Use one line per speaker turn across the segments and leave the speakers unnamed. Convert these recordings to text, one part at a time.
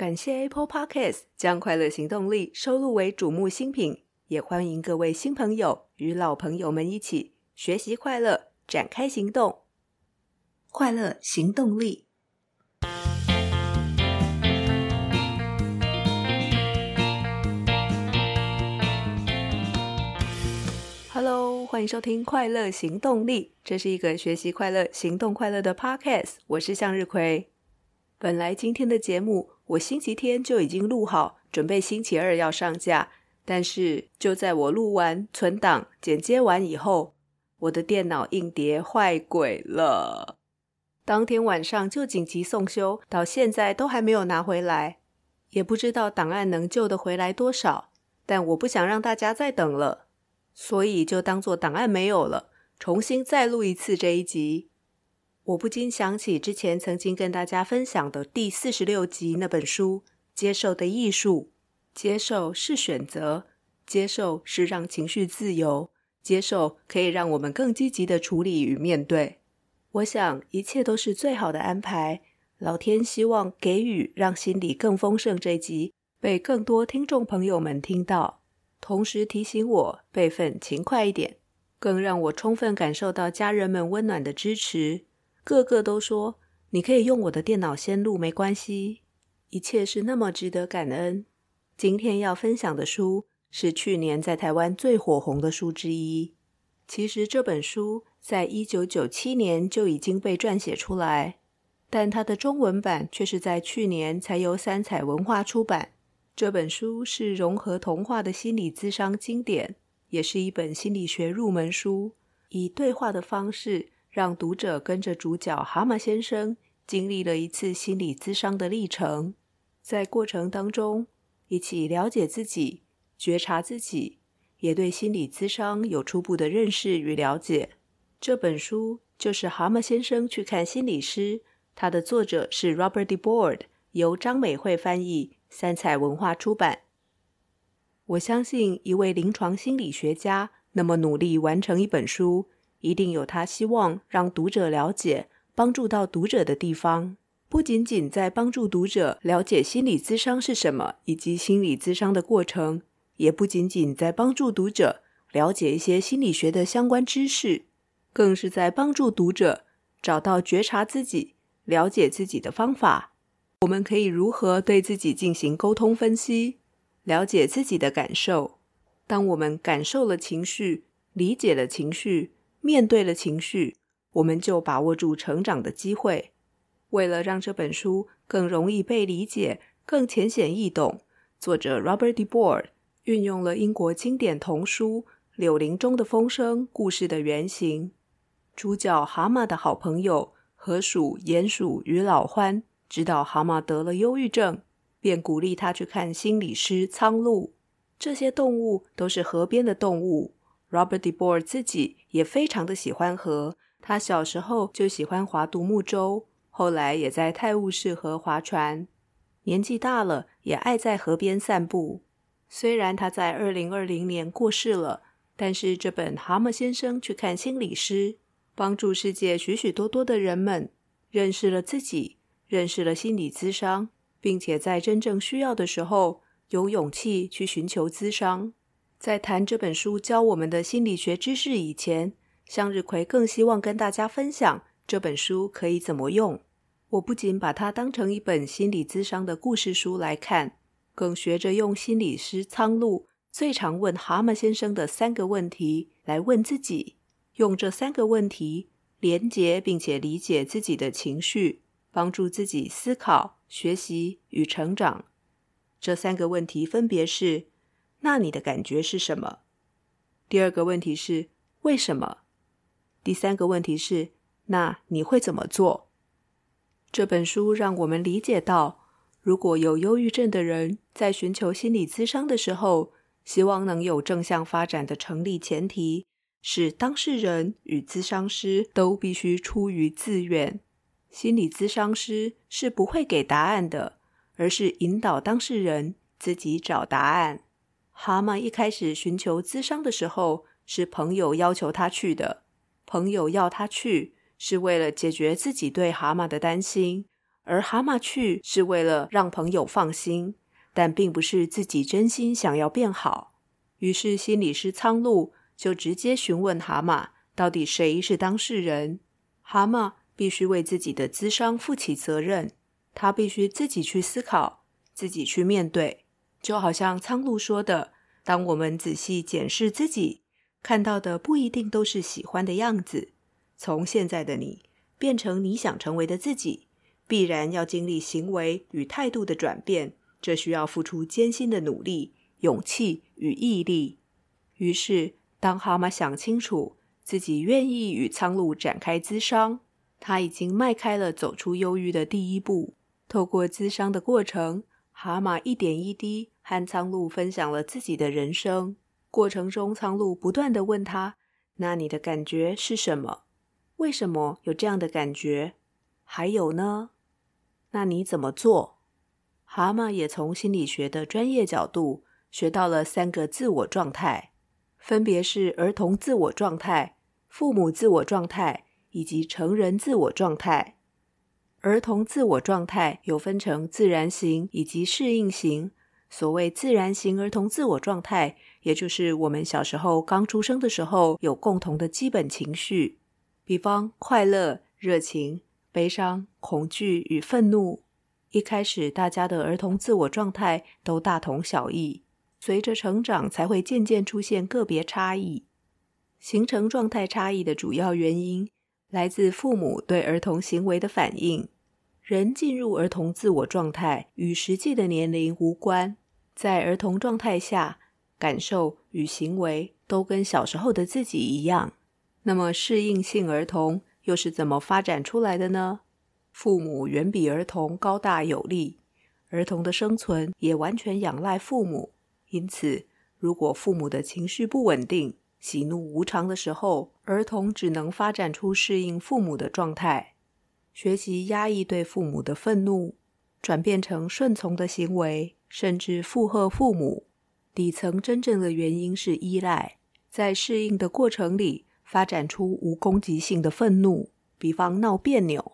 感谢 Apple Podcast 将快乐行动力收录为瞩目新品，也欢迎各位新朋友与老朋友们一起学习快乐，展开行动。快乐行动力。Hello，欢迎收听快乐行动力，这是一个学习快乐、行动快乐的 Podcast。我是向日葵。本来今天的节目，我星期天就已经录好，准备星期二要上架。但是就在我录完、存档、剪接完以后，我的电脑硬碟坏鬼了。当天晚上就紧急送修，到现在都还没有拿回来，也不知道档案能救得回来多少。但我不想让大家再等了，所以就当做档案没有了，重新再录一次这一集。我不禁想起之前曾经跟大家分享的第四十六集那本书《接受的艺术》。接受是选择，接受是让情绪自由，接受可以让我们更积极地处理与面对。我想一切都是最好的安排。老天希望给予让心里更丰盛这集被更多听众朋友们听到，同时提醒我备份勤快一点，更让我充分感受到家人们温暖的支持。个个都说：“你可以用我的电脑先录，没关系。”一切是那么值得感恩。今天要分享的书是去年在台湾最火红的书之一。其实这本书在一九九七年就已经被撰写出来，但它的中文版却是在去年才由三彩文化出版。这本书是融合童话的心理咨商经典，也是一本心理学入门书，以对话的方式。让读者跟着主角蛤蟆先生经历了一次心理咨商的历程，在过程当中一起了解自己、觉察自己，也对心理咨商有初步的认识与了解。这本书就是《蛤蟆先生去看心理师》，它的作者是 Robert DeBoard，由张美惠翻译，三彩文化出版。我相信一位临床心理学家那么努力完成一本书。一定有他希望让读者了解、帮助到读者的地方，不仅仅在帮助读者了解心理咨商是什么，以及心理咨商的过程，也不仅仅在帮助读者了解一些心理学的相关知识，更是在帮助读者找到觉察自己、了解自己的方法。我们可以如何对自己进行沟通分析，了解自己的感受？当我们感受了情绪，理解了情绪。面对了情绪，我们就把握住成长的机会。为了让这本书更容易被理解、更浅显易懂，作者 Robert De Boer 运用了英国经典童书《柳林中的风声》故事的原型。主角蛤蟆的好朋友河鼠、鼹鼠与老獾知道蛤蟆得了忧郁症，便鼓励他去看心理师苍鹭。这些动物都是河边的动物。Robert De Boer 自己也非常的喜欢河，他小时候就喜欢划独木舟，后来也在泰晤士河划船，年纪大了也爱在河边散步。虽然他在二零二零年过世了，但是这本《蛤蟆先生去看心理师》帮助世界许许多多的人们认识了自己，认识了心理咨商，并且在真正需要的时候有勇气去寻求咨商。在谈这本书教我们的心理学知识以前，向日葵更希望跟大家分享这本书可以怎么用。我不仅把它当成一本心理咨商的故事书来看，更学着用心理师苍鹭最常问蛤蟆先生的三个问题来问自己，用这三个问题连接并且理解自己的情绪，帮助自己思考、学习与成长。这三个问题分别是。那你的感觉是什么？第二个问题是为什么？第三个问题是那你会怎么做？这本书让我们理解到，如果有忧郁症的人在寻求心理咨商的时候，希望能有正向发展的成立前提是当事人与咨商师都必须出于自愿。心理咨商师是不会给答案的，而是引导当事人自己找答案。蛤蟆一开始寻求咨商的时候，是朋友要求他去的。朋友要他去，是为了解决自己对蛤蟆的担心，而蛤蟆去是为了让朋友放心，但并不是自己真心想要变好。于是心理师苍鹭就直接询问蛤蟆，到底谁是当事人？蛤蟆必须为自己的咨商负起责任，他必须自己去思考，自己去面对。就好像苍鹭说的：“当我们仔细检视自己，看到的不一定都是喜欢的样子。从现在的你变成你想成为的自己，必然要经历行为与态度的转变，这需要付出艰辛的努力、勇气与毅力。”于是，当蛤蟆想清楚自己愿意与苍鹭展开咨商，他已经迈开了走出忧郁的第一步。透过咨商的过程，蛤蟆一点一滴和苍鹭分享了自己的人生，过程中苍鹭不断地问他：“那你的感觉是什么？为什么有这样的感觉？还有呢？那你怎么做？”蛤蟆也从心理学的专业角度学到了三个自我状态，分别是儿童自我状态、父母自我状态以及成人自我状态。儿童自我状态有分成自然型以及适应型。所谓自然型儿童自我状态，也就是我们小时候刚出生的时候有共同的基本情绪，比方快乐、热情、悲伤、恐惧与愤怒。一开始大家的儿童自我状态都大同小异，随着成长才会渐渐出现个别差异。形成状态差异的主要原因，来自父母对儿童行为的反应。人进入儿童自我状态与实际的年龄无关，在儿童状态下，感受与行为都跟小时候的自己一样。那么，适应性儿童又是怎么发展出来的呢？父母远比儿童高大有力，儿童的生存也完全仰赖父母。因此，如果父母的情绪不稳定，喜怒无常的时候，儿童只能发展出适应父母的状态，学习压抑对父母的愤怒，转变成顺从的行为，甚至附和父母。底层真正的原因是依赖，在适应的过程里发展出无攻击性的愤怒，比方闹别扭。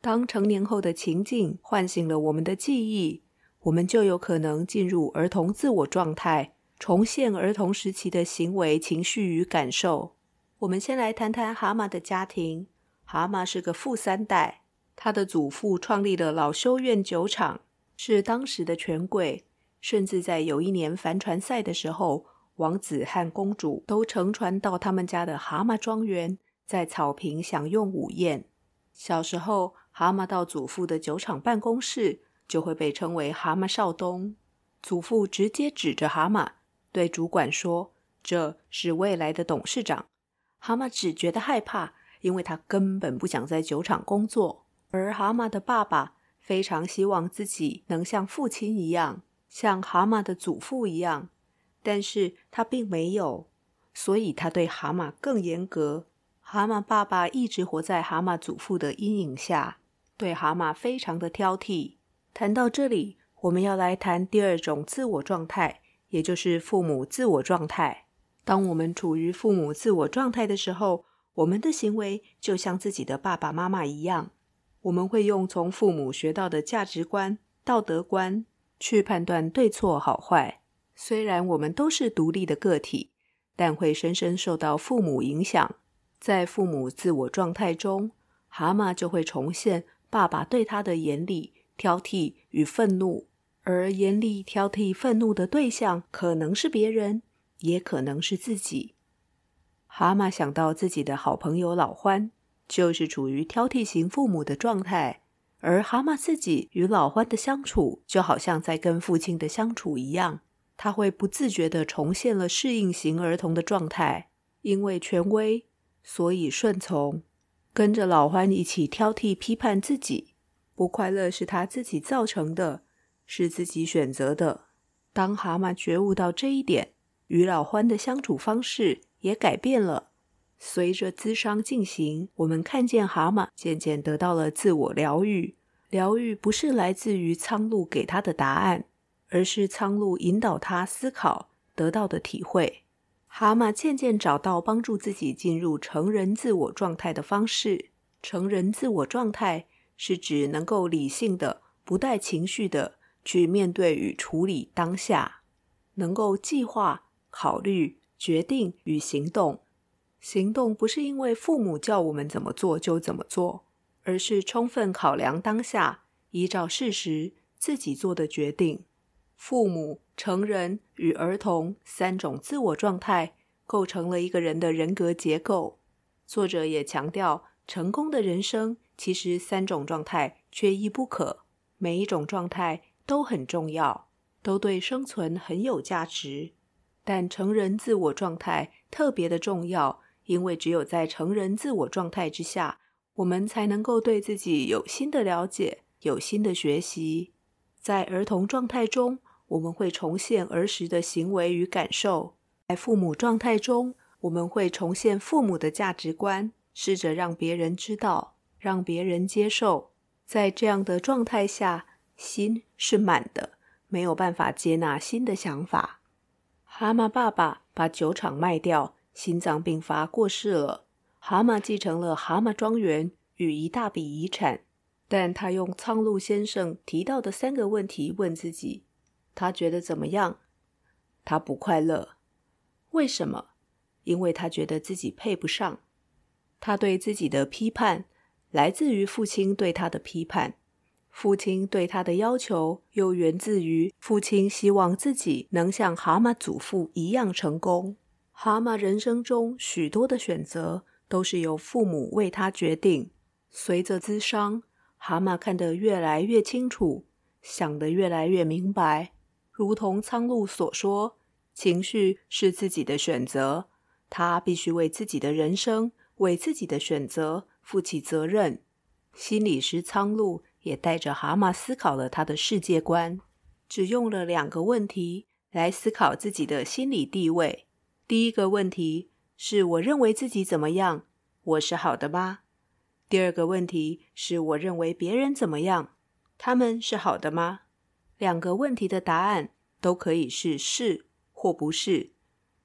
当成年后的情境唤醒了我们的记忆，我们就有可能进入儿童自我状态。重现儿童时期的行为、情绪与感受。我们先来谈谈蛤蟆的家庭。蛤蟆是个富三代，他的祖父创立了老修院酒厂，是当时的权贵。甚至在有一年帆船赛的时候，王子和公主都乘船到他们家的蛤蟆庄园，在草坪享用午宴。小时候，蛤蟆到祖父的酒厂办公室，就会被称为蛤蟆少东。祖父直接指着蛤蟆。对主管说：“这是未来的董事长。”蛤蟆只觉得害怕，因为他根本不想在酒厂工作。而蛤蟆的爸爸非常希望自己能像父亲一样，像蛤蟆的祖父一样，但是他并没有，所以他对蛤蟆更严格。蛤蟆爸爸一直活在蛤蟆祖父的阴影下，对蛤蟆非常的挑剔。谈到这里，我们要来谈第二种自我状态。也就是父母自我状态。当我们处于父母自我状态的时候，我们的行为就像自己的爸爸妈妈一样，我们会用从父母学到的价值观、道德观去判断对错好坏。虽然我们都是独立的个体，但会深深受到父母影响。在父母自我状态中，蛤蟆就会重现爸爸对他的严厉、挑剔与愤怒。而严厉、挑剔、愤怒的对象可能是别人，也可能是自己。蛤蟆想到自己的好朋友老獾，就是处于挑剔型父母的状态，而蛤蟆自己与老獾的相处，就好像在跟父亲的相处一样，他会不自觉地重现了适应型儿童的状态，因为权威，所以顺从，跟着老獾一起挑剔、批判自己，不快乐是他自己造成的。是自己选择的。当蛤蟆觉悟到这一点，与老獾的相处方式也改变了。随着咨商进行，我们看见蛤蟆渐渐得到了自我疗愈。疗愈不是来自于苍鹭给他的答案，而是苍鹭引导他思考得到的体会。蛤蟆渐渐找到帮助自己进入成人自我状态的方式。成人自我状态是指能够理性的、不带情绪的去面对与处理当下，能够计划、考虑、决定与行动。行动不是因为父母叫我们怎么做就怎么做，而是充分考量当下，依照事实自己做的决定。父母、成人与儿童三种自我状态构成了一个人的人格结构。作者也强调，成功的人生其实三种状态缺一不可，每一种状态都很重要，都对生存很有价值。但成人自我状态特别的重要。因为只有在成人自我状态之下，我们才能够对自己有新的了解，有新的学习。在儿童状态中，我们会重现儿时的行为与感受；在父母状态中，我们会重现父母的价值观，试着让别人知道，让别人接受。在这样的状态下，心是满的，没有办法接纳新的想法。蛤蟆爸爸把酒厂卖掉。心脏病发过世了，蛤蟆继承了蛤蟆庄园与一大笔遗产，但他用苍鹭先生提到的三个问题问自己：他觉得怎么样？他不快乐，为什么？因为他觉得自己配不上。他对自己的批判来自于父亲对他的批判，父亲对他的要求又源自于父亲希望自己能像蛤蟆祖父一样成功。蛤蟆人生中许多的选择都是由父母为他决定。随着咨商，蛤蟆看得越来越清楚，想得越来越明白。如同苍鹭所说：“情绪是自己的选择，他必须为自己的人生、为自己的选择负起责任。”心理师苍鹭也带着蛤蟆思考了他的世界观，只用了两个问题来思考自己的心理地位。第一个问题是我认为自己怎么样？我是好的吗？第二个问题是我认为别人怎么样？他们是好的吗？两个问题的答案都可以是是或不是。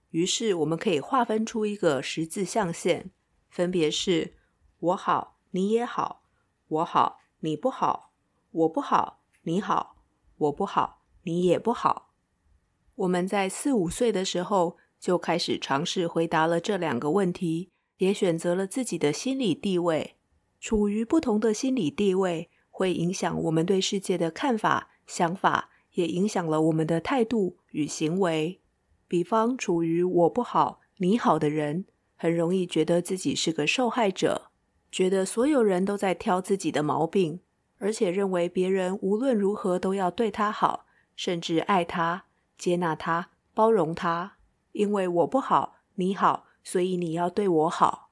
于是我们可以划分出一个十字象限，分别是我好，你也好；我好，你不好；我不好，你好；我不好，你也不好。我们在四五岁的时候，就开始尝试回答了这两个问题，也选择了自己的心理地位。处于不同的心理地位，会影响我们对世界的看法、想法，也影响了我们的态度与行为。比方，处于我不好、你好的人，很容易觉得自己是个受害者，觉得所有人都在挑自己的毛病，而且认为别人无论如何都要对他好，甚至爱他、接纳他、包容他。因为我不好，你好，所以你要对我好。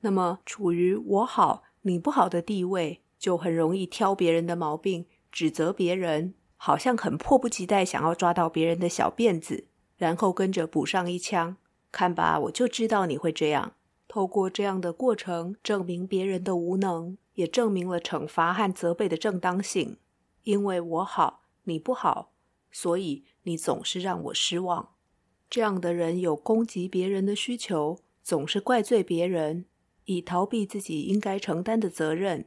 那么，处于我好，你不好的地位，就很容易挑别人的毛病，指责别人，好像很迫不及待想要抓到别人的小辫子，然后跟着补上一枪。看吧，我就知道你会这样。透过这样的过程，证明别人的无能，也证明了惩罚和责备的正当性。因为我好，你不好，所以你总是让我失望。这样的人有攻击别人的需求，总是怪罪别人，以逃避自己应该承担的责任。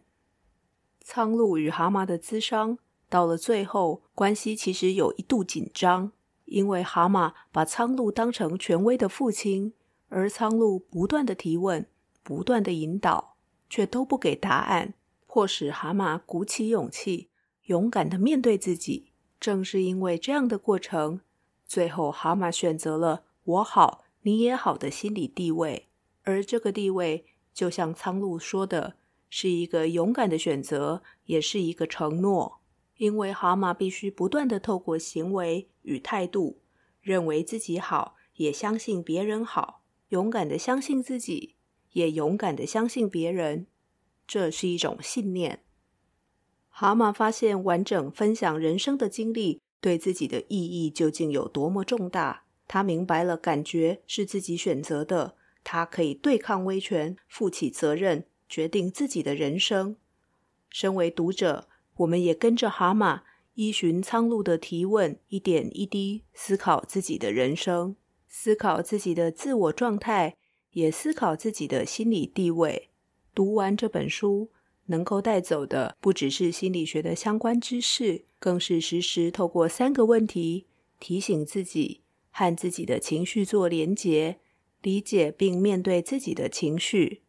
苍鹭与蛤蟆的咨商到了最后，关系其实有一度紧张，因为蛤蟆把苍鹭当成权威的父亲，而苍鹭不断的提问，不断的引导，却都不给答案，迫使蛤蟆鼓起勇气，勇敢的面对自己。正是因为这样的过程。最后，蛤蟆选择了“我好，你也好”的心理地位，而这个地位，就像苍鹭说的，是一个勇敢的选择，也是一个承诺。因为蛤蟆必须不断的透过行为与态度，认为自己好，也相信别人好，勇敢的相信自己，也勇敢的相信别人，这是一种信念。蛤蟆发现，完整分享人生的经历。对自己的意义究竟有多么重大？他明白了，感觉是自己选择的，他可以对抗威权，负起责任，决定自己的人生。身为读者，我们也跟着蛤蟆，依循苍鹭的提问，一点一滴思考自己的人生，思考自己的自我状态，也思考自己的心理地位。读完这本书，能够带走的不只是心理学的相关知识，更是时时透过三个问题提醒自己和自己的情绪做连结，理解并面对自己的情绪。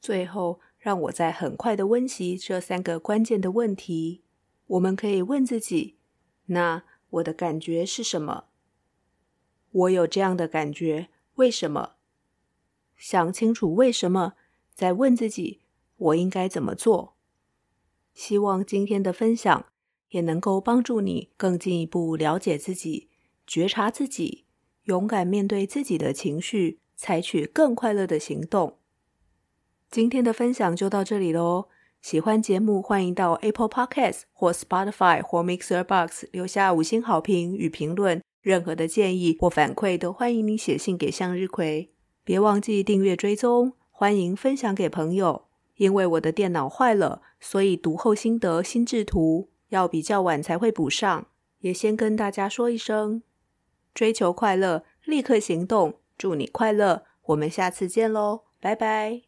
最后，让我再很快的温习这三个关键的问题。我们可以问自己：那我的感觉是什么？我有这样的感觉，为什么？想清楚为什么，再问自己。我应该怎么做？希望今天的分享也能够帮助你更进一步了解自己、觉察自己，勇敢面对自己的情绪，采取更快乐的行动。今天的分享就到这里喽。喜欢节目，欢迎到 Apple Podcast 或 Spotify 或 Mixer Box 留下五星好评与评论。任何的建议或反馈都欢迎你写信给向日葵。别忘记订阅追踪，欢迎分享给朋友。因为我的电脑坏了，所以读后心得心智图要比较晚才会补上。也先跟大家说一声，追求快乐，立刻行动，祝你快乐。我们下次见喽，拜拜。